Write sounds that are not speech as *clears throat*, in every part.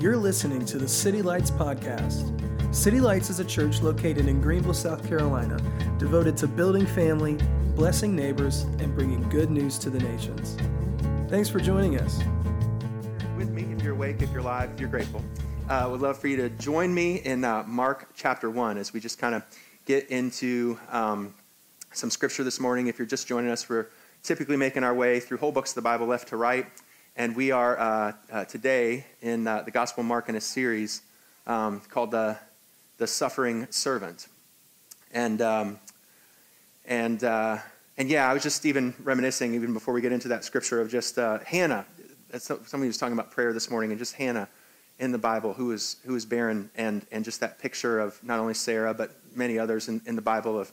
You're listening to the City Lights Podcast. City Lights is a church located in Greenville, South Carolina, devoted to building family, blessing neighbors, and bringing good news to the nations. Thanks for joining us. With me, if you're awake, if you're alive, if you're grateful. I uh, would love for you to join me in uh, Mark chapter 1 as we just kind of get into um, some scripture this morning. If you're just joining us, we're typically making our way through whole books of the Bible left to right. And we are uh, uh, today in uh, the Gospel Mark in a series um, called the, the Suffering Servant. And, um, and, uh, and yeah, I was just even reminiscing, even before we get into that scripture, of just uh, Hannah. Somebody was talking about prayer this morning, and just Hannah in the Bible who was, who was barren, and, and just that picture of not only Sarah, but many others in, in the Bible of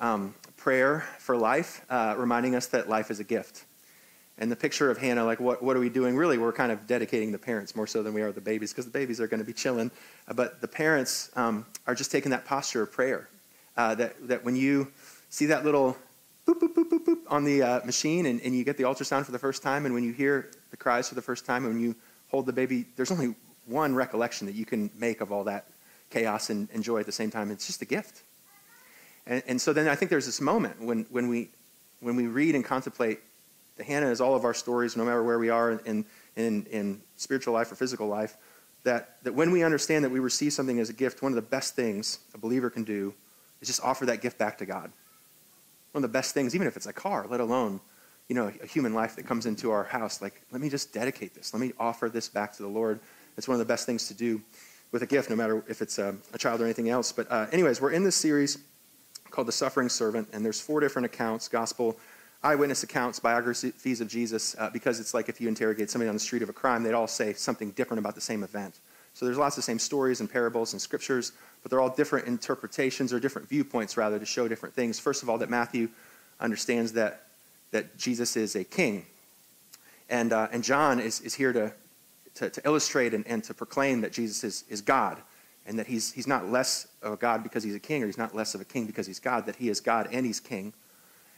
um, prayer for life, uh, reminding us that life is a gift. And the picture of Hannah, like, what, what are we doing? Really, we're kind of dedicating the parents more so than we are the babies, because the babies are going to be chilling. Uh, but the parents um, are just taking that posture of prayer. Uh, that, that when you see that little boop, boop, boop, boop, boop on the uh, machine and, and you get the ultrasound for the first time, and when you hear the cries for the first time, and when you hold the baby, there's only one recollection that you can make of all that chaos and, and joy at the same time. It's just a gift. And, and so then I think there's this moment when, when, we, when we read and contemplate the Hannah is all of our stories, no matter where we are in, in, in spiritual life or physical life, that, that when we understand that we receive something as a gift, one of the best things a believer can do is just offer that gift back to God. One of the best things, even if it's a car, let alone you know, a human life that comes into our house, like, let me just dedicate this. Let me offer this back to the Lord. It's one of the best things to do with a gift, no matter if it's a, a child or anything else. But, uh, anyways, we're in this series called The Suffering Servant, and there's four different accounts gospel, eyewitness accounts, biographies of Jesus, uh, because it's like if you interrogate somebody on the street of a crime, they'd all say something different about the same event. So there's lots of same stories and parables and scriptures, but they're all different interpretations or different viewpoints, rather, to show different things. First of all, that Matthew understands that, that Jesus is a king. And, uh, and John is, is here to, to, to illustrate and, and to proclaim that Jesus is, is God and that he's, he's not less of a God because he's a king, or he's not less of a king because he's God, that he is God and he's king.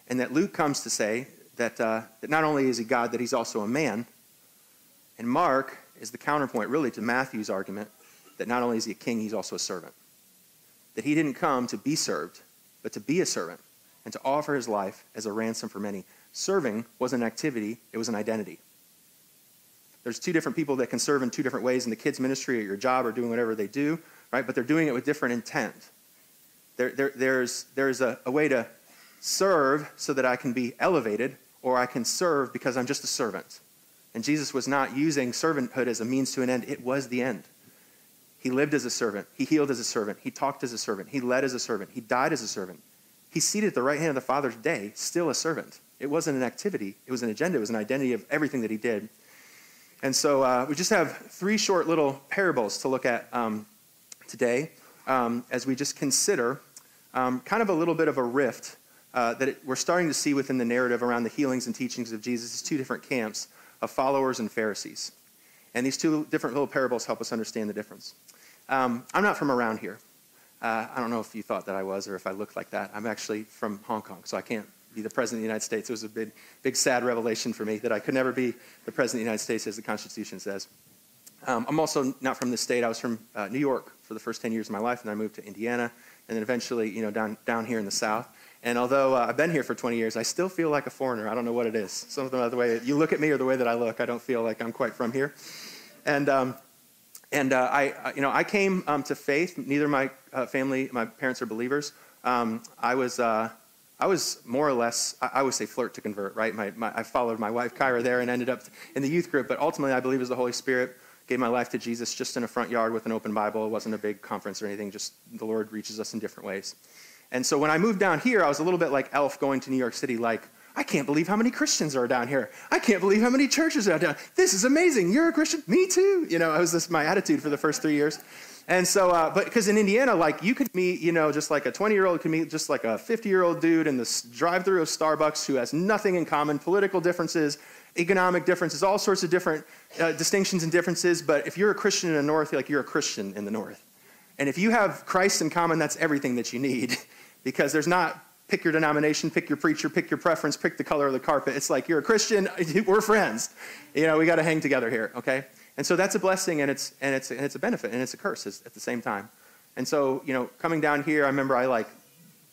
And that Luke comes to say that, uh, that not only is he God, that he's also a man. And Mark is the counterpoint, really, to Matthew's argument that not only is he a king, he's also a servant. That he didn't come to be served, but to be a servant and to offer his life as a ransom for many. Serving was an activity, it was an identity. There's two different people that can serve in two different ways in the kids' ministry or your job or doing whatever they do, right? But they're doing it with different intent. There, there, there's there's a, a way to serve so that I can be elevated, or I can serve because I'm just a servant. And Jesus was not using servanthood as a means to an end, it was the end. He lived as a servant, he healed as a servant, he talked as a servant, he led as a servant, he died as a servant. He's seated at the right hand of the Father today, still a servant. It wasn't an activity, it was an agenda, it was an identity of everything that he did. And so uh, we just have three short little parables to look at um, today um, as we just consider um, kind of a little bit of a rift uh, that it, we're starting to see within the narrative around the healings and teachings of Jesus is two different camps of followers and Pharisees. And these two different little parables help us understand the difference. Um, I'm not from around here. Uh, I don't know if you thought that I was or if I looked like that. I'm actually from Hong Kong, so I can't be the president of the United States. It was a big, big sad revelation for me that I could never be the president of the United States as the Constitution says. Um, I'm also not from the state. I was from uh, New York for the first 10 years of my life, and I moved to Indiana, and then eventually, you know, down, down here in the South. And although uh, I've been here for 20 years, I still feel like a foreigner. I don't know what it is. Something about the way you look at me or the way that I look, I don't feel like I'm quite from here. And, um, and uh, I, you know, I came um, to faith. Neither my uh, family, my parents are believers. Um, I was, uh, I was more or less, I, I would say flirt to convert, right? My, my, I followed my wife Kyra there and ended up in the youth group. But ultimately, I believe it was the Holy Spirit gave my life to Jesus just in a front yard with an open Bible. It wasn't a big conference or anything. Just the Lord reaches us in different ways. And so when I moved down here, I was a little bit like Elf going to New York City, like, I can't believe how many Christians are down here. I can't believe how many churches are down. This is amazing. You're a Christian? Me too. You know, that was just my attitude for the first three years. And so, uh, but because in Indiana, like you could meet, you know, just like a 20 year old could meet just like a 50 year old dude in the drive through of Starbucks who has nothing in common, political differences, economic differences, all sorts of different uh, distinctions and differences. But if you're a Christian in the North, like you're a Christian in the North. And if you have Christ in common, that's everything that you need. *laughs* because there's not pick your denomination, pick your preacher, pick your preference, pick the color of the carpet. It's like you're a Christian, *laughs* we're friends. You know, we got to hang together here, okay? And so that's a blessing and it's, and it's, and it's a benefit and it's a curse at the same time. And so, you know, coming down here, I remember I like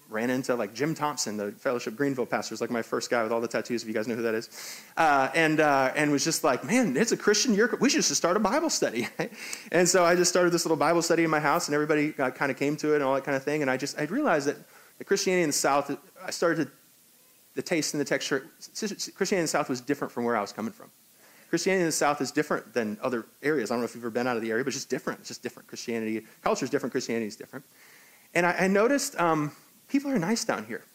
ran into like Jim Thompson, the Fellowship Greenville pastor, is like my first guy with all the tattoos, if you guys know who that is. Uh, and, uh, and was just like, man, it's a Christian year. We should just start a Bible study. *laughs* and so I just started this little Bible study in my house, and everybody uh, kind of came to it and all that kind of thing. And I just, I realized that the Christianity in the South, I started to, the taste and the texture, Christianity in the South was different from where I was coming from. Christianity in the South is different than other areas. I don't know if you've ever been out of the area, but it's just different. It's just different. Christianity, culture is different, Christianity is different. And I, I noticed um, people are nice down here.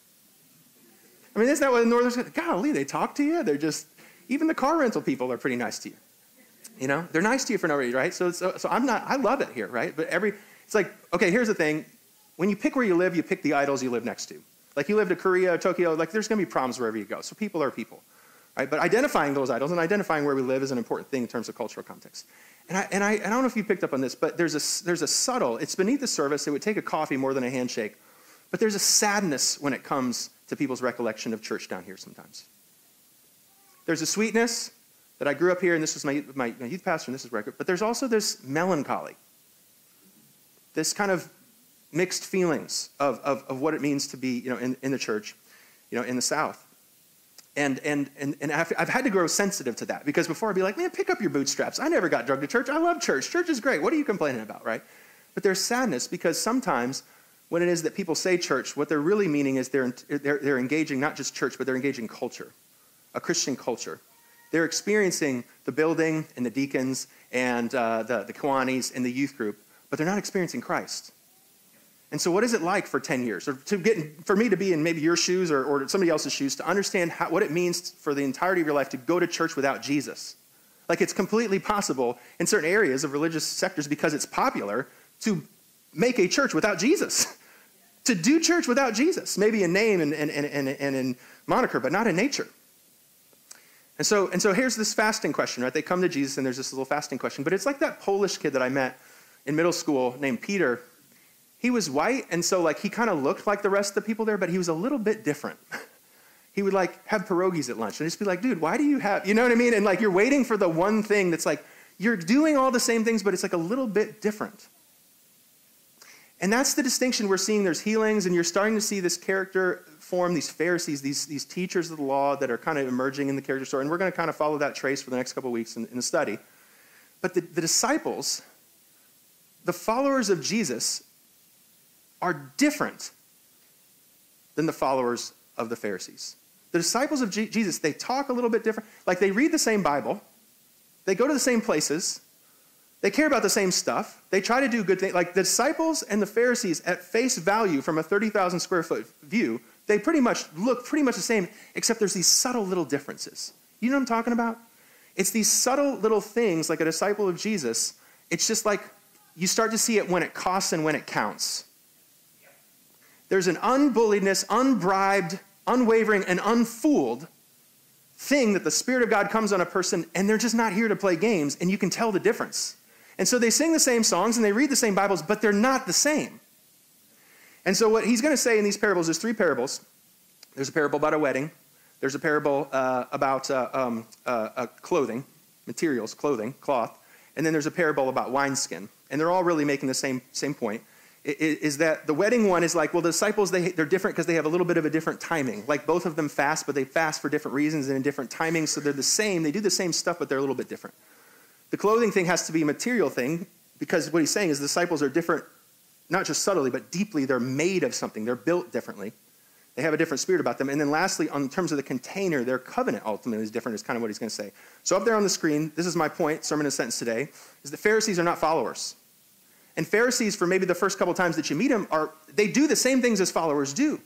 I mean, isn't that what the Northerners, golly, they talk to you? They're just, even the car rental people are pretty nice to you. You know, they're nice to you for no reason, right? So, so, so I'm not, I love it here, right? But every, it's like, okay, here's the thing. When you pick where you live, you pick the idols you live next to. Like you live to Korea, Tokyo, like there's going to be problems wherever you go. So people are people. Right? But identifying those idols and identifying where we live is an important thing in terms of cultural context. And I, and I, I don't know if you picked up on this, but there's a, there's a subtle, it's beneath the surface. It would take a coffee more than a handshake. But there's a sadness when it comes to people's recollection of church down here sometimes. There's a sweetness that I grew up here, and this was my, my, my youth pastor, and this is record, but there's also this melancholy, this kind of mixed feelings of, of, of what it means to be you know, in, in the church, you know, in the South. And, and, and, and I've, had to grow sensitive to that because before I'd be like, man, pick up your bootstraps. I never got drugged to church. I love church. Church is great. What are you complaining about, right? But there's sadness because sometimes when it is that people say church, what they're really meaning is they're, they're, they're engaging not just church, but they're engaging culture, a Christian culture. They're experiencing the building and the deacons and uh, the, the Kiwanis and the youth group, but they're not experiencing Christ. And so, what is it like for 10 years? Or to get, for me to be in maybe your shoes or, or somebody else's shoes to understand how, what it means for the entirety of your life to go to church without Jesus? Like, it's completely possible in certain areas of religious sectors because it's popular to make a church without Jesus, *laughs* to do church without Jesus, maybe in name and, and, and, and, in moniker, but not in nature. And so, and so here's this fasting question, right? They come to Jesus and there's this little fasting question, but it's like that Polish kid that I met in middle school named Peter he was white, and so like he kind of looked like the rest of the people there, but he was a little bit different. *laughs* he would like have pierogies at lunch and just be like, dude, why do you have, you know what I mean? And like you're waiting for the one thing that's like, you're doing all the same things, but it's like a little bit different. And that's the distinction we're seeing. There's healings, and you're starting to see this character form, these Pharisees, these, these teachers of the law that are kind of emerging in the character story. And we're going to kind of follow that trace for the next couple weeks in, in the study. But the, the disciples, the followers of Jesus, are different than the followers of the Pharisees. The disciples of Jesus, they talk a little bit different. Like they read the same Bible, they go to the same places, they care about the same stuff, they try to do good things. Like the disciples and the Pharisees, at face value, from a 30,000 square foot view, they pretty much look pretty much the same, except there's these subtle little differences. You know what I'm talking about? It's these subtle little things, like a disciple of Jesus. It's just like you start to see it when it costs and when it counts. There's an unbulliedness, unbribed, unwavering, and unfooled thing that the Spirit of God comes on a person, and they're just not here to play games, and you can tell the difference. And so they sing the same songs and they read the same Bibles, but they're not the same. And so, what he's going to say in these parables, is three parables. There's a parable about a wedding, there's a parable uh, about uh, um, uh, uh clothing, materials, clothing, cloth, and then there's a parable about wineskin. And they're all really making the same, same point is that the wedding one is like, well, the disciples, they, they're different because they have a little bit of a different timing. Like both of them fast, but they fast for different reasons and in different timings, so they're the same. They do the same stuff, but they're a little bit different. The clothing thing has to be a material thing because what he's saying is the disciples are different, not just subtly, but deeply. They're made of something, they're built differently. They have a different spirit about them. And then lastly, on terms of the container, their covenant ultimately is different, is kind of what he's going to say. So up there on the screen, this is my point, sermon and sentence today, is that Pharisees are not followers. And Pharisees, for maybe the first couple times that you meet them, are they do the same things as followers do.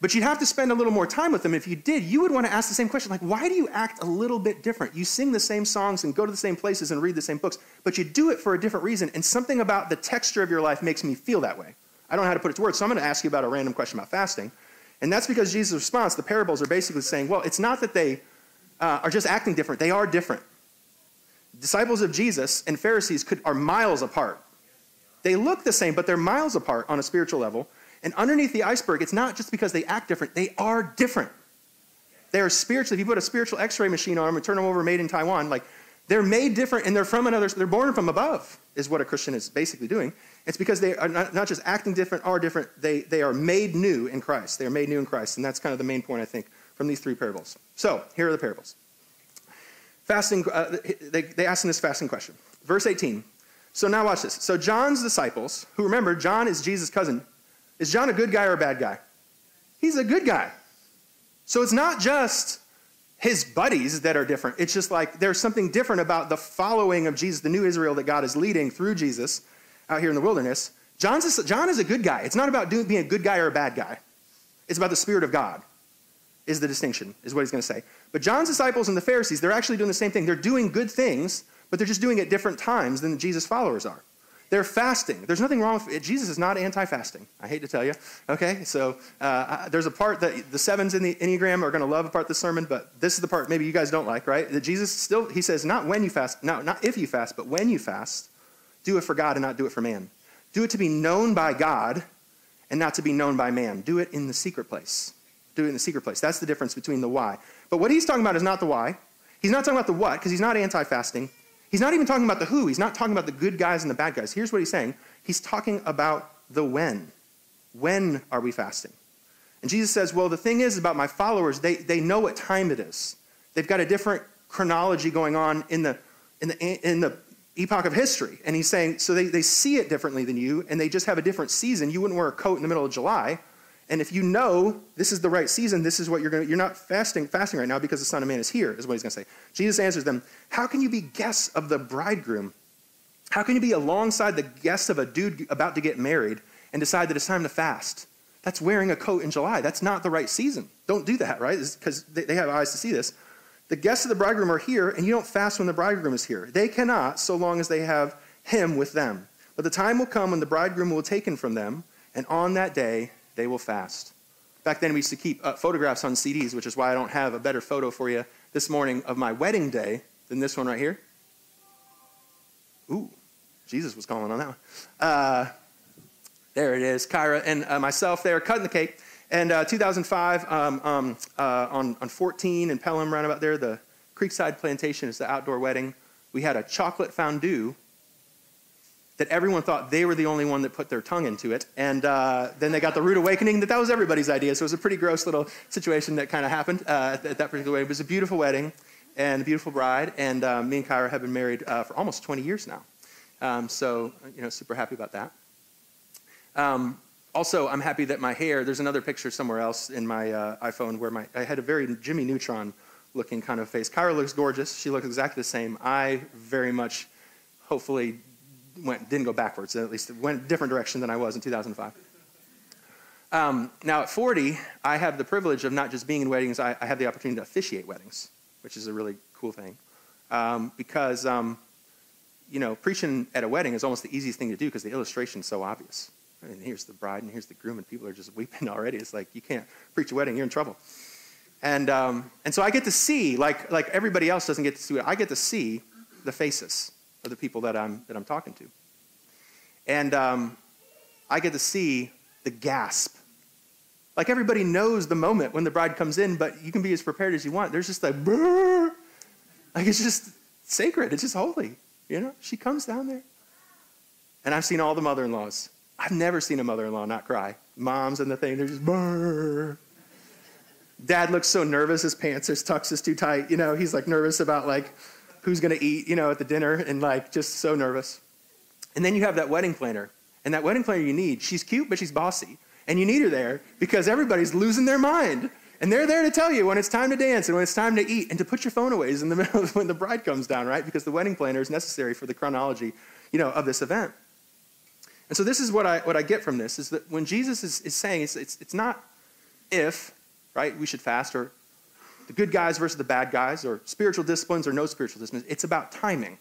But you'd have to spend a little more time with them. If you did, you would want to ask the same question like, why do you act a little bit different? You sing the same songs and go to the same places and read the same books, but you do it for a different reason. And something about the texture of your life makes me feel that way. I don't know how to put it to words, so I'm going to ask you about a random question about fasting. And that's because Jesus' response, the parables are basically saying, well, it's not that they uh, are just acting different, they are different. Disciples of Jesus and Pharisees could, are miles apart. They look the same, but they're miles apart on a spiritual level. And underneath the iceberg, it's not just because they act different, they are different. They are spiritually, if you put a spiritual x ray machine on them and turn them over made in Taiwan, like They're made different and they're from another, they're born from above, is what a Christian is basically doing. It's because they are not, not just acting different, are different, they, they are made new in Christ. They are made new in Christ. And that's kind of the main point, I think, from these three parables. So, here are the parables. Fasting, uh, they, they ask in this fasting question. Verse 18. So now watch this. So John's disciples, who remember, John is Jesus' cousin, is John a good guy or a bad guy? He's a good guy. So it's not just his buddies that are different. It's just like there's something different about the following of Jesus, the new Israel that God is leading through Jesus out here in the wilderness. John's a, John is a good guy. It's not about doing, being a good guy or a bad guy. It's about the Spirit of God, is the distinction, is what he's going to say. But John's disciples and the Pharisees, they're actually doing the same thing. They're doing good things, but they're just doing it different times than Jesus' followers are. They're fasting. There's nothing wrong with it. Jesus is not anti fasting. I hate to tell you. Okay? So uh, there's a part that the sevens in the Enneagram are going to love a part of the sermon, but this is the part maybe you guys don't like, right? That Jesus still, he says, not when you fast, no, not if you fast, but when you fast, do it for God and not do it for man. Do it to be known by God and not to be known by man. Do it in the secret place. Do it in the secret place. That's the difference between the why. But what he's talking about is not the why. He's not talking about the what, because he's not anti fasting. He's not even talking about the who. He's not talking about the good guys and the bad guys. Here's what he's saying He's talking about the when. When are we fasting? And Jesus says, Well, the thing is about my followers, they, they know what time it is. They've got a different chronology going on in the, in the, in the epoch of history. And he's saying, so they, they see it differently than you, and they just have a different season. You wouldn't wear a coat in the middle of July. And if you know this is the right season, this is what you're going to, you're not fasting, fasting right now because the Son of Man is here, is what he's going to say. Jesus answers them, How can you be guests of the bridegroom? How can you be alongside the guests of a dude about to get married and decide that it's time to fast? That's wearing a coat in July. That's not the right season. Don't do that, right? Because they have eyes to see this. The guests of the bridegroom are here, and you don't fast when the bridegroom is here. They cannot, so long as they have him with them. But the time will come when the bridegroom will be taken from them, and on that day they will fast. Back then, we used to keep uh, photographs on CDs, which is why I don't have a better photo for you this morning of my wedding day than this one right here. Ooh, Jesus was calling on that one. Uh, there it is, Kyra and uh, myself there cutting the cake. And uh, 2005, um, um, uh, on, on 14 in Pelham, round about there, the Creekside Plantation is the outdoor wedding. We had a chocolate fondue that everyone thought they were the only one that put their tongue into it. And uh, then they got the rude awakening that that was everybody's idea. So it was a pretty gross little situation that kind of happened uh, at that particular wedding. It was a beautiful wedding and a beautiful bride. And uh, me and Kyra have been married uh, for almost 20 years now. Um, so, you know, super happy about that. Um, also, I'm happy that my hair, there's another picture somewhere else in my uh, iPhone where my, I had a very Jimmy Neutron looking kind of face. Kyra looks gorgeous. She looks exactly the same. I very much, hopefully, went, didn't go backwards, at least it went a different direction than I was in 2005. Um, now, at 40, I have the privilege of not just being in weddings, I, I have the opportunity to officiate weddings, which is a really cool thing. Um, because, um, you know, preaching at a wedding is almost the easiest thing to do because the illustration is so obvious. I mean, here's the bride and here's the groom, and people are just weeping *laughs* already. It's like, you can't preach a wedding, you're in trouble. And, um, and so I get to see, like, like everybody else doesn't get to see it, I get to see the faces of the people that I'm, that I'm talking to. And um, I get to see the gasp. Like everybody knows the moment when the bride comes in, but you can be as prepared as you want. There's just like, Brr! like it's just sacred. It's just holy. You know, she comes down there. And I've seen all the mother in laws. I've never seen a mother in law not cry. Moms and the thing, they're just, Brr! Dad looks so nervous. His pants, his tux is too tight. You know, he's like nervous about like, who's going to eat, you know, at the dinner and like just so nervous. And then you have that wedding planner. And that wedding planner you need, she's cute, but she's bossy. And you need her there because everybody's losing their mind. And they're there to tell you when it's time to dance and when it's time to eat and to put your phone away is in the *laughs* middle of when the bride comes down, right? Because the wedding planner is necessary for the chronology, you know, of this event. And so this is what I, what I get from this is that when Jesus is, is saying it's, it's, it's not if, right, we should fast or the good guys versus the bad guys, or spiritual disciplines or no spiritual disciplines. It's about timing.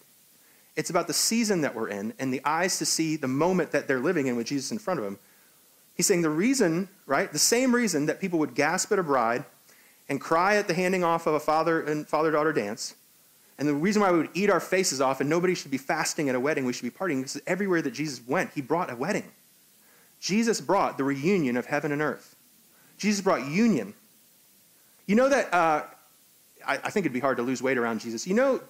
It's about the season that we're in and the eyes to see the moment that they're living in with Jesus in front of them. He's saying the reason, right, the same reason that people would gasp at a bride and cry at the handing off of a father and father daughter dance, and the reason why we would eat our faces off and nobody should be fasting at a wedding, we should be partying, because everywhere that Jesus went, he brought a wedding. Jesus brought the reunion of heaven and earth. Jesus brought union you know that, uh, I, I, think it'd be hard to lose weight around Jesus. You know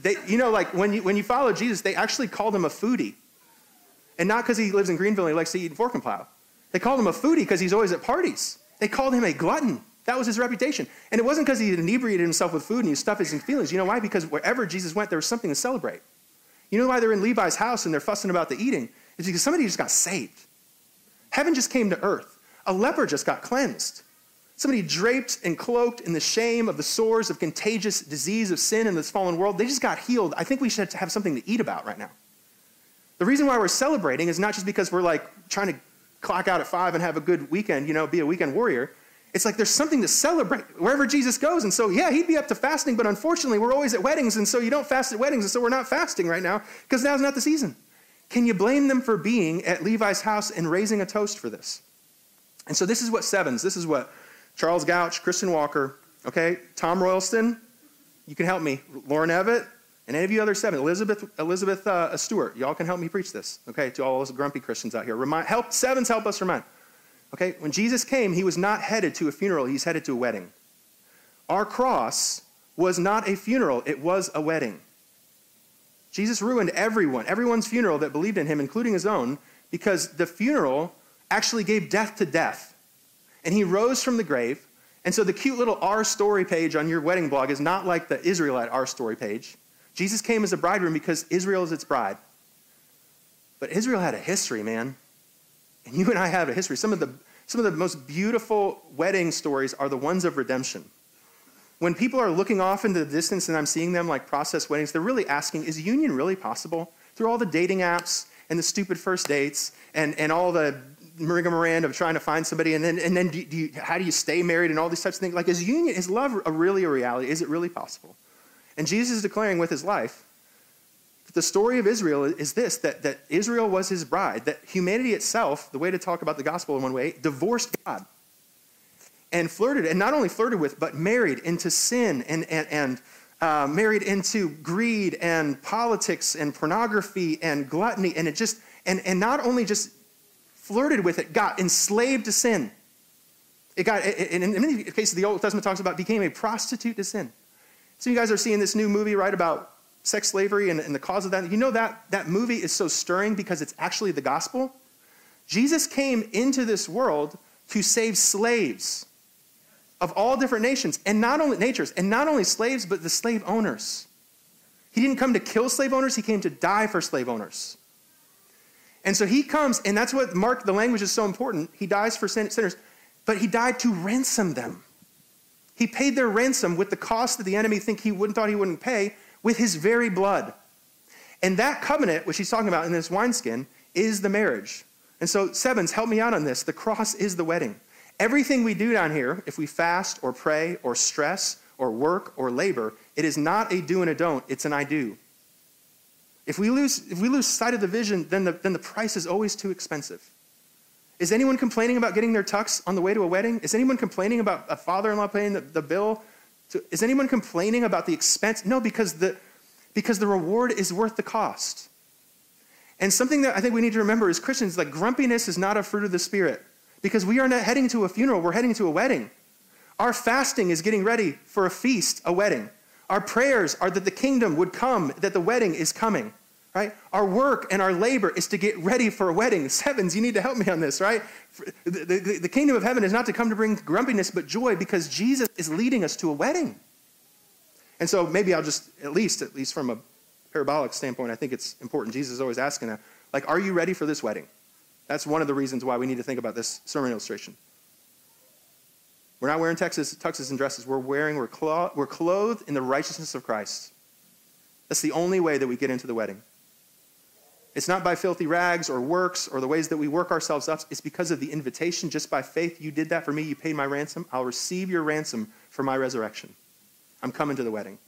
they, you know, like when you, when you follow Jesus, they actually called him a foodie. And not because he lives in Greenville and he likes to eat Fork and Plough. They called him a foodie because he's always at parties. They called him a glutton. That was his reputation. And it wasn't because he inebriated himself with food and he stuffed his feelings. You know why? Because wherever Jesus went, there was something to celebrate. You know why they're in Levi's house and they're fussing about the eating? It's because somebody just got saved. Heaven just came to earth. A leper just got cleansed. Somebody draped and cloaked in the shame of the sores of contagious disease of sin in this fallen world, they just got healed. I think we should have something to eat about right now. The reason why we're celebrating is not just because we're like trying to clock out at five and have a good weekend, you know, be a weekend warrior. It's like there's something to celebrate wherever Jesus goes. And so, yeah, he'd be up to fasting, but unfortunately, we're always at weddings. And so you don't fast at weddings. And so we're not fasting right now because now's not the season. Can you blame them for being at Levi's house and raising a toast for this? And so this is what Sevens, this is what Charles Gouch, Kristen Walker, okay, Tom Royalston, you can help me, Lauren Evett, and any of you other seven, Elizabeth, Elizabeth uh, Stewart, y'all can help me preach this, okay, to all those grumpy Christians out here. Remind, help, sevens help us remind. Okay, when Jesus came, he was not headed to a funeral, he's headed to a wedding. Our cross was not a funeral, it was a wedding. Jesus ruined everyone, everyone's funeral that believed in him, including his own, because the funeral actually gave death to death and he rose from the grave. And so the cute little Our Story page on your wedding blog is not like the Israelite Our Story page. Jesus came as a bridegroom because Israel is its bride. But Israel had a history, man. And you and I have a history. Some of the, some of the most beautiful wedding stories are the ones of redemption. When people are looking off into the distance and I'm seeing them like process weddings, they're really asking, is union really possible? Through all the dating apps and the stupid first dates and, and all the Maringa of trying to find somebody, and then, and then do you, how do you stay married and all these types of things? Like, is union, is love a really a reality? Is it really possible? And Jesus is declaring with his life that the story of Israel is this that, that Israel was his bride, that humanity itself, the way to talk about the gospel in one way, divorced God and flirted, and not only flirted with, but married into sin and, and, and uh, married into greed and politics and pornography and gluttony, and it just, and, and not only just flirted with it, got enslaved to sin. It got, in many cases, the Old Testament talks about became a prostitute to sin. So you guys are seeing this new movie, right, about sex slavery and, and the cause of that. You know that that movie is so stirring because it's actually the gospel. Jesus came into this world to save slaves of all different nations, and not only natures, and not only slaves, but the slave owners. He didn't come to kill slave owners, he came to die for slave owners. And so he comes, and that's what Mark, the language is so important. He dies for sinners, but he died to ransom them. He paid their ransom with the cost that the enemy think he wouldn't thought he wouldn't pay with his very blood. And that covenant, which he's talking about in this wineskin, is the marriage. And so, sevens, help me out on this. The cross is the wedding. Everything we do down here, if we fast or pray or stress or work or labor, it is not a do and a don't, it's an I do. If we lose, if we lose sight of the vision, then the, then the price is always too expensive. Is anyone complaining about getting their tux on the way to a wedding? Is anyone complaining about a father in law paying the, the bill? To, is anyone complaining about the expense? No, because the, because the reward is worth the cost. And something that I think we need to remember as Christians, like grumpiness is not a fruit of the Spirit. Because we are not heading to a funeral, we're heading to a wedding. Our fasting is getting ready for a feast, a wedding. Our prayers are that the kingdom would come, that the wedding is coming, right? Our work and our labor is to get ready for a wedding. *laughs* Sevens, you need to help me on this, right? The, the, the kingdom of heaven is not to come to bring grumpiness, but joy because Jesus is leading us to a wedding. And so maybe I'll just, at least, at least from a parabolic standpoint, I think it's important. Jesus is always asking, that, like, are you ready for this wedding? That's one of the reasons why we need to think about this sermon illustration. We're not wearing tuxes, tuxes and dresses. We're wearing, we're, clo- we're clothed in the righteousness of Christ. That's the only way that we get into the wedding. It's not by filthy rags or works or the ways that we work ourselves up. It's because of the invitation. Just by faith, you did that for me. You paid my ransom. I'll receive your ransom for my resurrection. I'm coming to the wedding.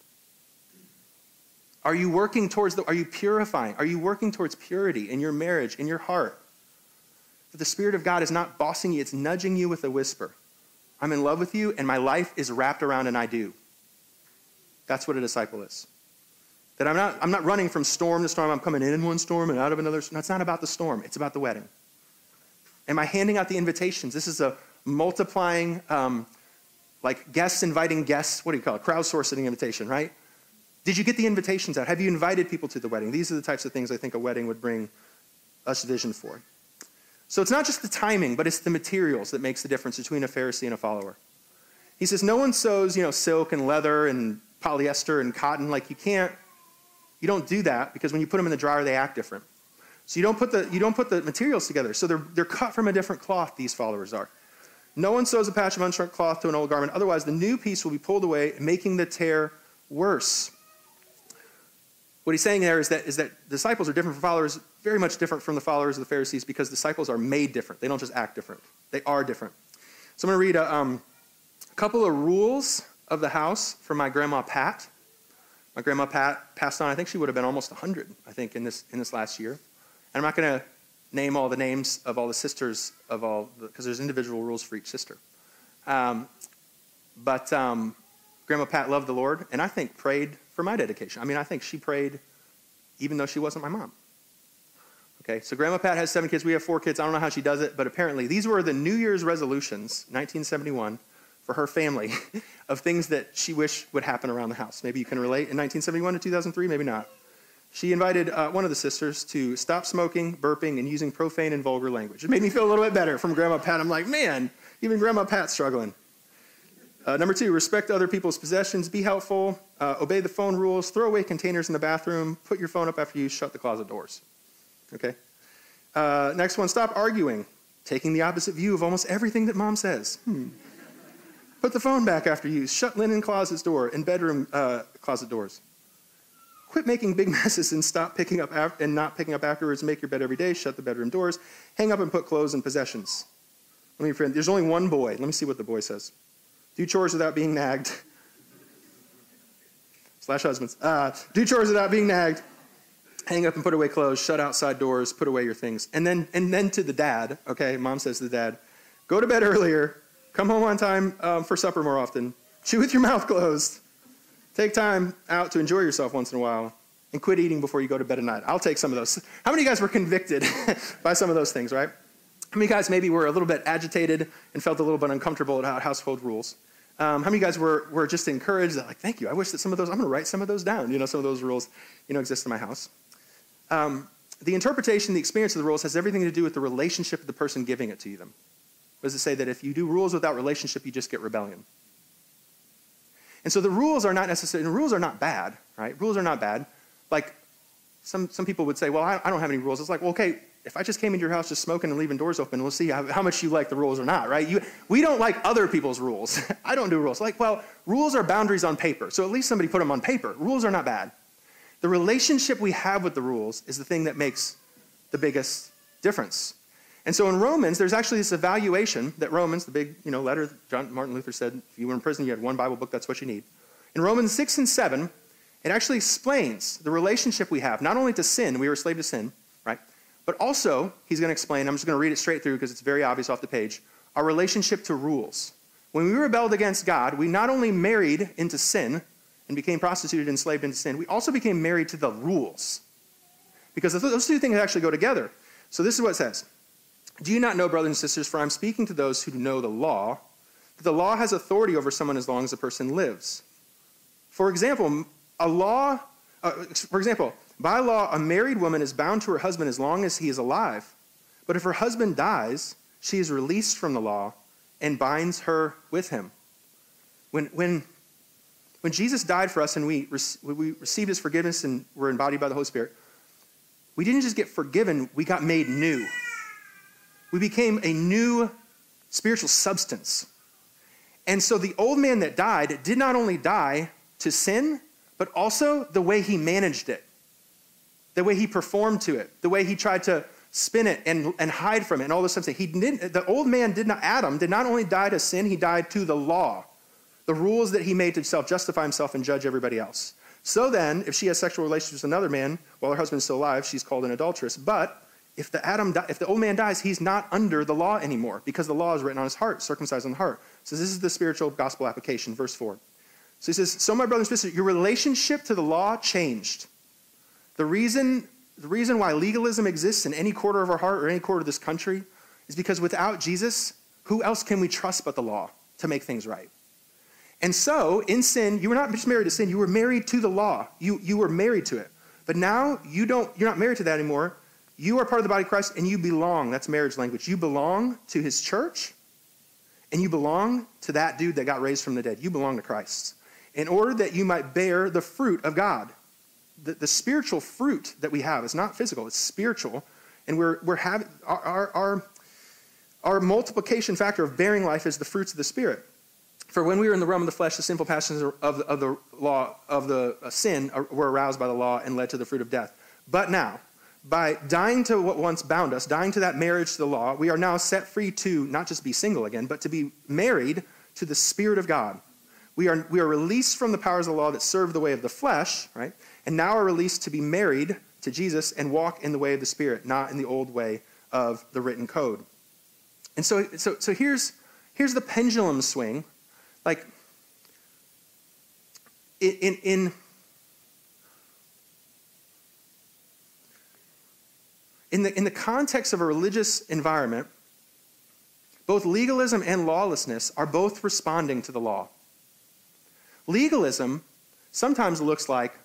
Are you working towards the, are you purifying? Are you working towards purity in your marriage, in your heart? That the Spirit of God is not bossing you, it's nudging you with a whisper. I'm in love with you, and my life is wrapped around an I do. That's what a disciple is. That I'm not, I'm not running from storm to storm. I'm coming in in one storm and out of another. No, it's not about the storm. It's about the wedding. Am I handing out the invitations? This is a multiplying, um, like guests inviting guests. What do you call it? Crowdsourcing invitation, right? Did you get the invitations out? Have you invited people to the wedding? These are the types of things I think a wedding would bring us vision for. So it's not just the timing, but it's the materials that makes the difference between a Pharisee and a follower. He says, no one sews, you know, silk and leather and polyester and cotton. Like you can't, you don't do that because when you put them in the dryer, they act different. So you don't put the, you don't put the materials together. So they're, they're cut from a different cloth, these followers are. No one sews a patch of unshrunk cloth to an old garment. Otherwise, the new piece will be pulled away, making the tear worse. What he's saying there is that, is that disciples are different from followers, very much different from the followers of the Pharisees because disciples are made different. They don't just act different, they are different. So I'm going to read a um, couple of rules of the house from my grandma Pat. My grandma Pat passed on, I think she would have been almost 100, I think, in this, in this last year. And I'm not going to name all the names of all the sisters of all, because the, there's individual rules for each sister. Um, but um, Grandma Pat loved the Lord, and I think prayed for my dedication. I mean, I think she prayed even though she wasn't my mom. Okay, so Grandma Pat has seven kids. We have four kids. I don't know how she does it, but apparently these were the New Year's resolutions, 1971, for her family *laughs* of things that she wished would happen around the house. Maybe you can relate in 1971 to 2003, maybe not. She invited uh, one of the sisters to stop smoking, burping, and using profane and vulgar language. It made me feel a little bit better from Grandma Pat. I'm like, man, even Grandma Pat's struggling. Uh, number two, respect other people's possessions, be helpful, uh, obey the phone rules, throw away containers in the bathroom, put your phone up after you shut the closet doors. Okay? Uh, next one, stop arguing, taking the opposite view of almost everything that mom says. Hmm. Put the phone back after you, shut linen closet's door and bedroom uh, closet doors. Quit making big *laughs* messes and stop picking up af- and not picking up afterwards. Make your bed every day. Shut the bedroom doors. Hang up and put clothes and possessions. Let me friend. There's only one boy. Let me see what the boy says. Do chores without being nagged. Slash husbands. Uh, do chores without being nagged. Hang up and put away clothes. Shut outside doors. Put away your things. And then, and then to the dad. Okay, mom says to the dad, go to bed earlier. Come home on time um, for supper more often. Chew with your *laughs* mouth closed. Take time out to enjoy yourself once in a while. And quit eating before you go to bed at night. I'll take some of those. How many of you guys were convicted *laughs* by some of those things, right? How many guys maybe were a little bit agitated and felt a little bit uncomfortable about household rules? Um, how many guys were, were just encouraged that, like, thank you, I wish that some of those, I'm going to write some of those down. You know, some of those rules, you know, exist in my house. Um, the interpretation, the experience of the rules has everything to do with the relationship of the person giving it to you them. What does it say? That if you do rules without relationship, you just get rebellion. And so the rules are not necessary, and rules are not bad, right? Rules are not bad. Like, some, some people would say, well, I, I don't have any rules. It's like, well, okay, if I just came into your house just smoking and leaving doors open, we'll see how, how much you like the rules or not, right? You, we don't like other people's rules. *laughs* I don't do rules. Like, well, rules are boundaries on paper. So at least somebody put them on paper. Rules are not bad. The relationship we have with the rules is the thing that makes the biggest difference. And so in Romans, there's actually this evaluation that Romans, the big you know, letter John Martin Luther said, if you were in prison, you had one Bible book, that's what you need. In Romans 6 and 7, it actually explains the relationship we have, not only to sin, we were a slave to sin? But also, he's going to explain, I'm just going to read it straight through because it's very obvious off the page, our relationship to rules. When we rebelled against God, we not only married into sin and became prostituted and enslaved into sin, we also became married to the rules. Because those two things actually go together. So this is what it says Do you not know, brothers and sisters, for I'm speaking to those who know the law, that the law has authority over someone as long as the person lives? For example, a law, uh, for example, by law, a married woman is bound to her husband as long as he is alive. But if her husband dies, she is released from the law and binds her with him. When, when, when Jesus died for us and we, we received his forgiveness and were embodied by the Holy Spirit, we didn't just get forgiven, we got made new. We became a new spiritual substance. And so the old man that died did not only die to sin, but also the way he managed it the way he performed to it, the way he tried to spin it and, and hide from it, and all this stuff. He didn't, the old man did not, Adam did not only die to sin, he died to the law, the rules that he made to himself, justify himself, and judge everybody else. So then, if she has sexual relations with another man while her husband is still alive, she's called an adulteress. But if the Adam, if the old man dies, he's not under the law anymore because the law is written on his heart, circumcised on the heart. So this is the spiritual gospel application, verse four. So he says, "So my brothers and sisters, your relationship to the law changed." The reason, the reason why legalism exists in any quarter of our heart or any quarter of this country is because without Jesus, who else can we trust but the law to make things right? And so, in sin, you were not just married to sin, you were married to the law. You, you were married to it. But now you don't, you're not married to that anymore. You are part of the body of Christ and you belong. That's marriage language. You belong to his church and you belong to that dude that got raised from the dead. You belong to Christ. In order that you might bear the fruit of God. The, the spiritual fruit that we have is not physical, it's spiritual. And we're, we're having, our, our, our, our multiplication factor of bearing life is the fruits of the Spirit. For when we were in the realm of the flesh, the sinful passions of the, of the law of the uh, sin were aroused by the law and led to the fruit of death. But now, by dying to what once bound us, dying to that marriage to the law, we are now set free to not just be single again, but to be married to the Spirit of God. We are, we are released from the powers of the law that serve the way of the flesh, right? And now are released to be married to Jesus and walk in the way of the Spirit, not in the old way of the written code. And so, so, so here's, here's the pendulum swing like, in, in, in, the, in the context of a religious environment, both legalism and lawlessness are both responding to the law. Legalism sometimes looks like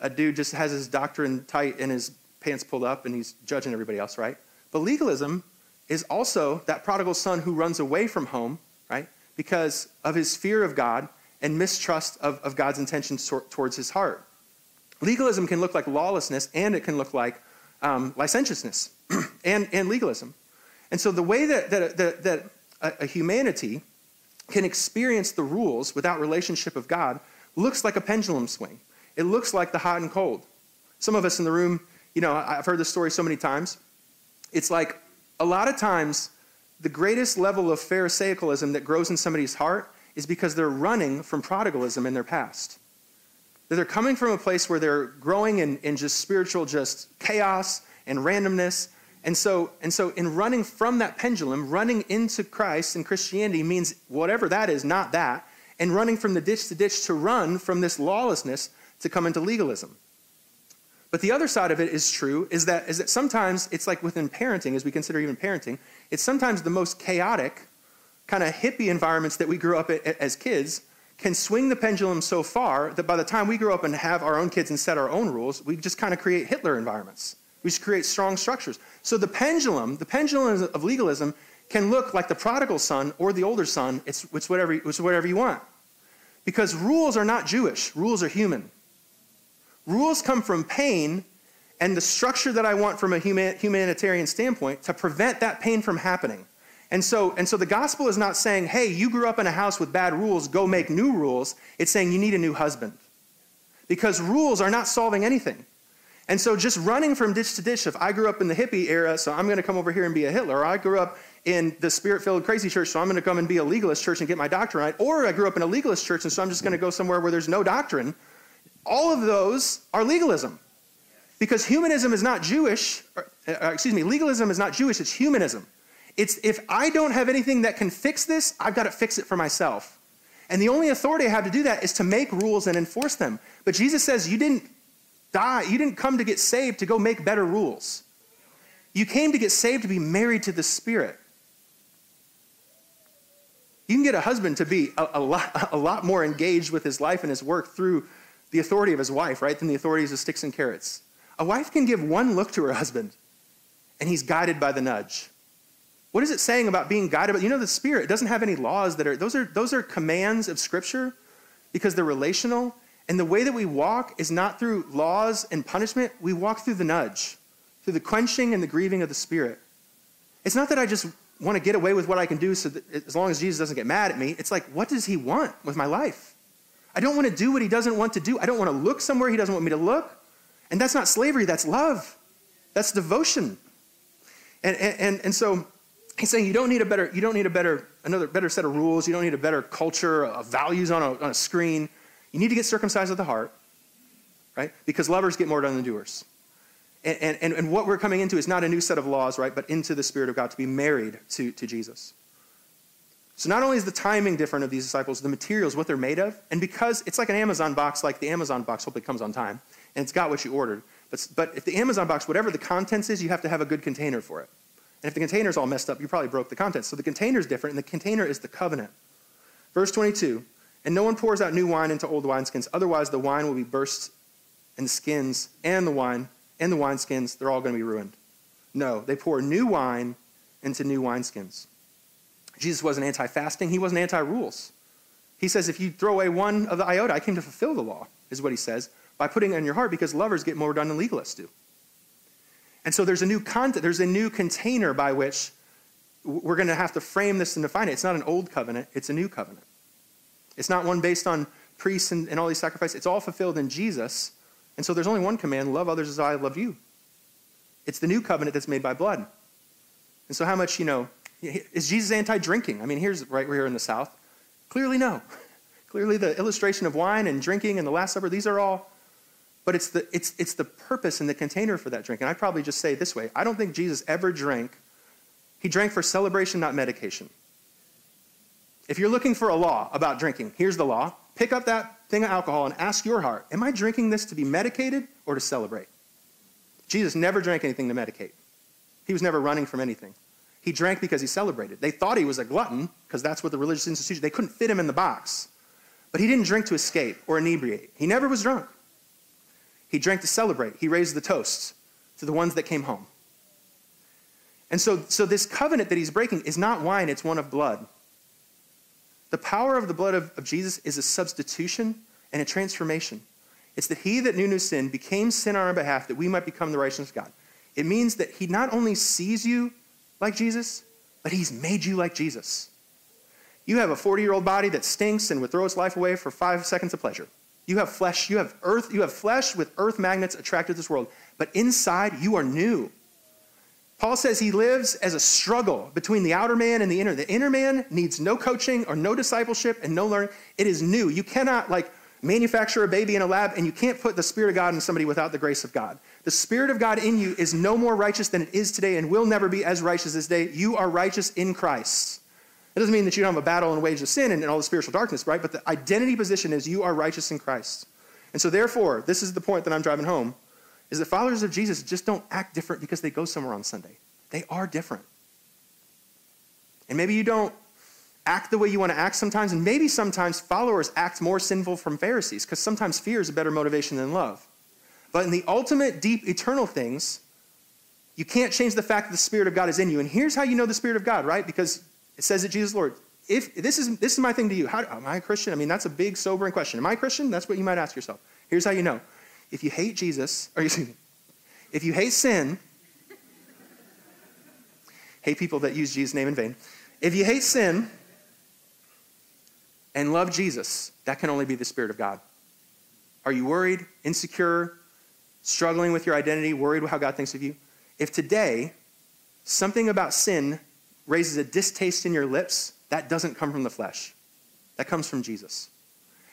a dude just has his doctrine tight and his pants pulled up and he's judging everybody else, right? But legalism is also that prodigal son who runs away from home, right? because of his fear of God and mistrust of, of God's intentions towards his heart. Legalism can look like lawlessness and it can look like um, licentiousness *clears throat* and, and legalism. And so the way that, that, that, that a, a humanity can experience the rules without relationship of God looks like a pendulum swing. It looks like the hot and cold. Some of us in the room, you know, I've heard this story so many times. It's like a lot of times the greatest level of Pharisaicalism that grows in somebody's heart is because they're running from prodigalism in their past. That they're coming from a place where they're growing in, in just spiritual just chaos and randomness. And so, and so in running from that pendulum, running into Christ and Christianity means whatever that is, not that. And running from the ditch to ditch to run from this lawlessness to come into legalism. But the other side of it is true is that, is that sometimes it's like within parenting, as we consider even parenting, it's sometimes the most chaotic, kind of hippie environments that we grew up as kids can swing the pendulum so far that by the time we grow up and have our own kids and set our own rules, we just kind of create Hitler environments. We just create strong structures. So the pendulum, the pendulum of legalism, can look like the prodigal son or the older son. It's, it's, whatever, it's whatever you want. Because rules are not Jewish, rules are human. Rules come from pain and the structure that I want from a humanitarian standpoint to prevent that pain from happening. And so, and so the gospel is not saying, hey, you grew up in a house with bad rules, go make new rules. It's saying you need a new husband. Because rules are not solving anything. And so just running from ditch to ditch, if I grew up in the hippie era, so I'm going to come over here and be a Hitler, or I grew up in the spirit filled crazy church, so I'm going to come and be a legalist church and get my doctrine right, or I grew up in a legalist church, and so I'm just going to go somewhere where there's no doctrine all of those are legalism. Because humanism is not Jewish, or, uh, excuse me, legalism is not Jewish, it's humanism. It's if I don't have anything that can fix this, I've got to fix it for myself. And the only authority I have to do that is to make rules and enforce them. But Jesus says, You didn't die, you didn't come to get saved to go make better rules. You came to get saved to be married to the Spirit. You can get a husband to be a, a, lot, *laughs* a lot more engaged with his life and his work through the authority of his wife, right, than the authorities of sticks and carrots. A wife can give one look to her husband, and he's guided by the nudge. What is it saying about being guided by? You know, the Spirit doesn't have any laws that are those are those are commands of Scripture because they're relational. And the way that we walk is not through laws and punishment. We walk through the nudge, through the quenching and the grieving of the Spirit. It's not that I just want to get away with what I can do so that as long as Jesus doesn't get mad at me. It's like, what does he want with my life? I don't want to do what he doesn't want to do. I don't want to look somewhere he doesn't want me to look. And that's not slavery, that's love. That's devotion. And, and, and so he's saying you don't need a better, you don't need a better, another better set of rules. You don't need a better culture of values on a, on a screen. You need to get circumcised of the heart, right? Because lovers get more done than doers. And, and, and what we're coming into is not a new set of laws, right? But into the Spirit of God to be married to, to Jesus. So not only is the timing different of these disciples, the materials, what they're made of, and because it's like an Amazon box, like the Amazon box hopefully comes on time, and it's got what you ordered. But, but if the Amazon box, whatever the contents is, you have to have a good container for it. And if the container's all messed up, you probably broke the contents. So the container is different, and the container is the covenant. Verse 22, And no one pours out new wine into old wineskins, otherwise the wine will be burst, and the skins and the wine and the wineskins, they're all going to be ruined. No, they pour new wine into new wineskins. Jesus wasn't anti fasting, he wasn't anti rules. He says, if you throw away one of the iota, I came to fulfill the law, is what he says, by putting it in your heart because lovers get more done than legalists do. And so there's a new content, there's a new container by which we're going to have to frame this and define it. It's not an old covenant, it's a new covenant. It's not one based on priests and, and all these sacrifices. It's all fulfilled in Jesus. And so there's only one command love others as I love you. It's the new covenant that's made by blood. And so, how much, you know, is Jesus anti drinking? I mean, here's right here in the South. Clearly, no. *laughs* Clearly, the illustration of wine and drinking and the Last Supper, these are all, but it's the, it's, it's the purpose and the container for that drink. And I'd probably just say this way I don't think Jesus ever drank, he drank for celebration, not medication. If you're looking for a law about drinking, here's the law pick up that thing of alcohol and ask your heart, Am I drinking this to be medicated or to celebrate? Jesus never drank anything to medicate. He was never running from anything. He drank because he celebrated. They thought he was a glutton because that's what the religious institution, they couldn't fit him in the box. But he didn't drink to escape or inebriate. He never was drunk. He drank to celebrate. He raised the toasts to the ones that came home. And so, so this covenant that he's breaking is not wine, it's one of blood. The power of the blood of, of Jesus is a substitution and a transformation. It's that he that knew no sin became sin on our behalf that we might become the righteousness of God. It means that he not only sees you like Jesus, but he's made you like Jesus. You have a 40 year old body that stinks and would throw its life away for five seconds of pleasure. You have flesh, you have earth, you have flesh with earth magnets attracted to this world, but inside you are new. Paul says he lives as a struggle between the outer man and the inner. The inner man needs no coaching or no discipleship and no learning. It is new. You cannot like manufacture a baby in a lab, and you can't put the Spirit of God in somebody without the grace of God. The Spirit of God in you is no more righteous than it is today and will never be as righteous as today. You are righteous in Christ. It doesn't mean that you don't have a battle and wage of sin and, and all the spiritual darkness, right? But the identity position is you are righteous in Christ. And so, therefore, this is the point that I'm driving home is that followers of Jesus just don't act different because they go somewhere on Sunday. They are different. And maybe you don't act the way you want to act sometimes, and maybe sometimes followers act more sinful from Pharisees, because sometimes fear is a better motivation than love. But in the ultimate, deep, eternal things, you can't change the fact that the Spirit of God is in you. And here's how you know the Spirit of God, right? Because it says that Jesus Lord. If this is this is my thing to you, how, am I a Christian? I mean, that's a big, sobering question. Am I a Christian? That's what you might ask yourself. Here's how you know: if you hate Jesus, or excuse me, if you hate sin, *laughs* hate people that use Jesus' name in vain. If you hate sin, and love Jesus, that can only be the Spirit of God. Are you worried, insecure, struggling with your identity, worried how God thinks of you? If today something about sin raises a distaste in your lips, that doesn't come from the flesh. That comes from Jesus.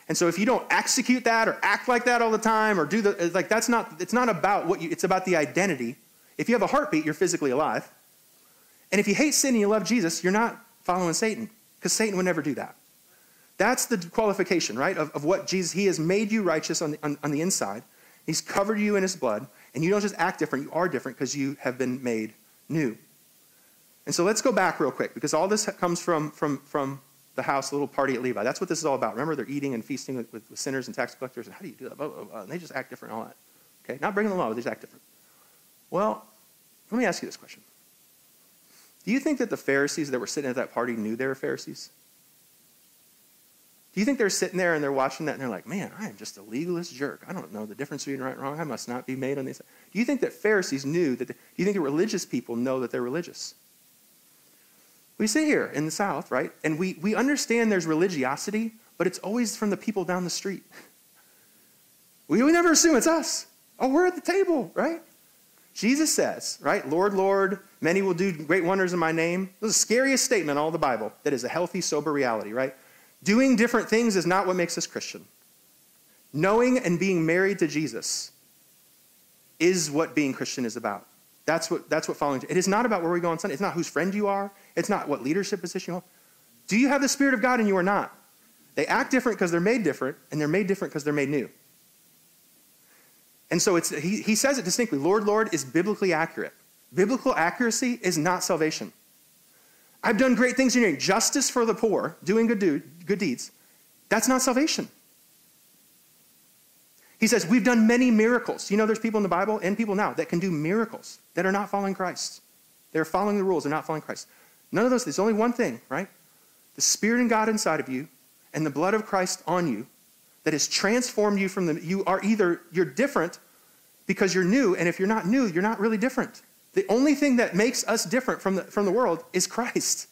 And so if you don't execute that or act like that all the time or do the like that's not it's not about what you it's about the identity. If you have a heartbeat, you're physically alive. And if you hate sin and you love Jesus, you're not following Satan because Satan would never do that. That's the qualification, right, of, of what Jesus, he has made you righteous on the, on, on the inside. He's covered you in his blood, and you don't just act different, you are different because you have been made new. And so let's go back real quick because all this comes from, from, from the house, the little party at Levi. That's what this is all about. Remember, they're eating and feasting with, with, with sinners and tax collectors. And how do you do that? Blah, blah, blah. And they just act different and all that. Okay, not breaking the law, but they just act different. Well, let me ask you this question. Do you think that the Pharisees that were sitting at that party knew they were Pharisees? Do you think they're sitting there and they're watching that and they're like, man, I am just a legalist jerk. I don't know the difference between right and wrong. I must not be made on these. Do you think that Pharisees knew that? Do you think that religious people know that they're religious? We sit here in the South, right? And we, we understand there's religiosity, but it's always from the people down the street. We, we never assume it's us. Oh, we're at the table, right? Jesus says, right? Lord, Lord, many will do great wonders in my name. This is the scariest statement in all the Bible that is a healthy, sober reality, right? Doing different things is not what makes us Christian. Knowing and being married to Jesus is what being Christian is about. That's what, that's what following. It is not about where we go on Sunday. It's not whose friend you are. It's not what leadership position you hold. Do you have the Spirit of God in you or not? They act different because they're made different, and they're made different because they're made new. And so it's, he, he says it distinctly Lord, Lord is biblically accurate. Biblical accuracy is not salvation. I've done great things in your name. Justice for the poor, doing good, do, good deeds, That's not salvation. He says, We've done many miracles. You know, there's people in the Bible and people now that can do miracles that are not following Christ. They're following the rules, they're not following Christ. None of those, there's only one thing, right? The Spirit and God inside of you and the blood of Christ on you that has transformed you from the, you are either, you're different because you're new, and if you're not new, you're not really different. The only thing that makes us different from the, from the world is Christ.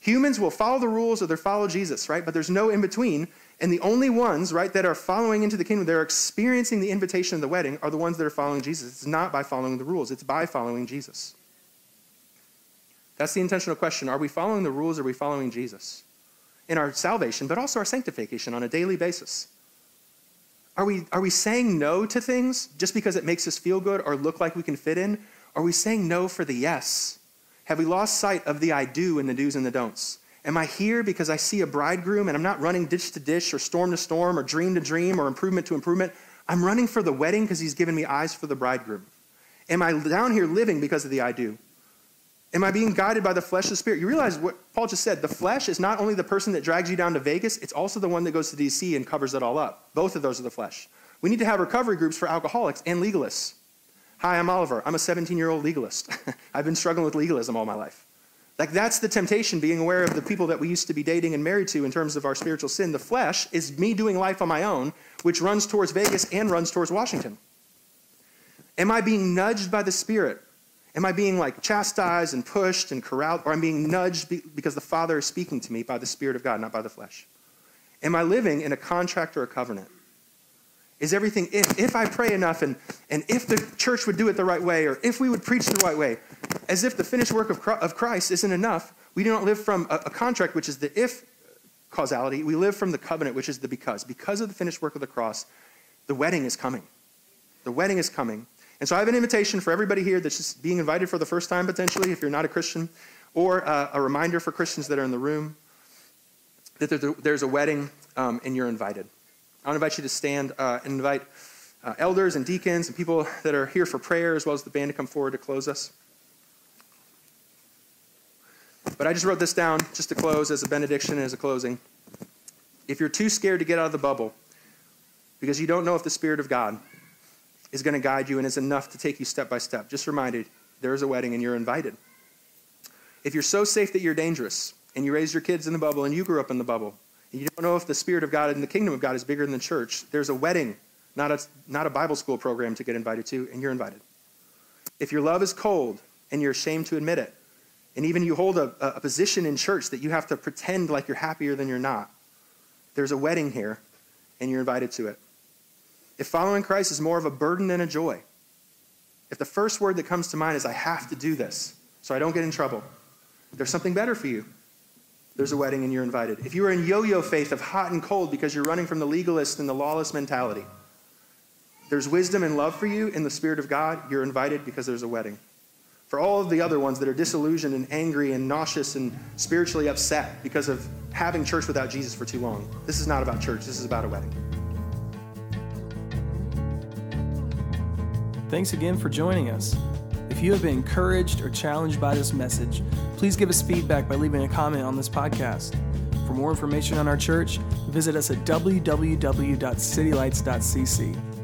Humans will follow the rules or they follow Jesus, right? But there's no in between. And the only ones, right, that are following into the kingdom, they're experiencing the invitation of the wedding, are the ones that are following Jesus. It's not by following the rules, it's by following Jesus. That's the intentional question. Are we following the rules or are we following Jesus? In our salvation, but also our sanctification on a daily basis. Are we, are we saying no to things just because it makes us feel good or look like we can fit in? Are we saying no for the yes? Have we lost sight of the I do and the do's and the don'ts? Am I here because I see a bridegroom and I'm not running ditch to dish or storm to storm or dream to dream or improvement to improvement? I'm running for the wedding because he's given me eyes for the bridegroom. Am I down here living because of the I do? Am I being guided by the flesh of the spirit? You realize what Paul just said. The flesh is not only the person that drags you down to Vegas, it's also the one that goes to DC and covers it all up. Both of those are the flesh. We need to have recovery groups for alcoholics and legalists. Hi, I'm Oliver. I'm a 17 year old legalist. *laughs* I've been struggling with legalism all my life. Like, that's the temptation, being aware of the people that we used to be dating and married to in terms of our spiritual sin. The flesh is me doing life on my own, which runs towards Vegas and runs towards Washington. Am I being nudged by the Spirit? Am I being like chastised and pushed and corralled? Or am I'm being nudged because the Father is speaking to me by the Spirit of God, not by the flesh? Am I living in a contract or a covenant? Is everything if? If I pray enough and, and if the church would do it the right way or if we would preach the right way, as if the finished work of, of Christ isn't enough, we do not live from a, a contract, which is the if causality. We live from the covenant, which is the because. Because of the finished work of the cross, the wedding is coming. The wedding is coming. And so I have an invitation for everybody here that's just being invited for the first time, potentially, if you're not a Christian, or uh, a reminder for Christians that are in the room that there's a wedding um, and you're invited. I want to invite you to stand uh, and invite uh, elders and deacons and people that are here for prayer, as well as the band to come forward to close us. But I just wrote this down just to close as a benediction and as a closing. If you're too scared to get out of the bubble because you don't know if the Spirit of God is going to guide you and is enough to take you step by step. Just reminded, there is a wedding and you're invited. If you're so safe that you're dangerous and you raise your kids in the bubble and you grew up in the bubble, you don't know if the Spirit of God and the kingdom of God is bigger than the church, there's a wedding, not a, not a Bible school program to get invited to, and you're invited. If your love is cold and you're ashamed to admit it, and even you hold a, a position in church that you have to pretend like you're happier than you're not, there's a wedding here, and you're invited to it. If following Christ is more of a burden than a joy, if the first word that comes to mind is, I have to do this so I don't get in trouble, there's something better for you. There's a wedding and you're invited. If you are in yo yo faith of hot and cold because you're running from the legalist and the lawless mentality, there's wisdom and love for you in the Spirit of God. You're invited because there's a wedding. For all of the other ones that are disillusioned and angry and nauseous and spiritually upset because of having church without Jesus for too long, this is not about church, this is about a wedding. Thanks again for joining us. If you have been encouraged or challenged by this message, please give us feedback by leaving a comment on this podcast. For more information on our church, visit us at www.citylights.cc.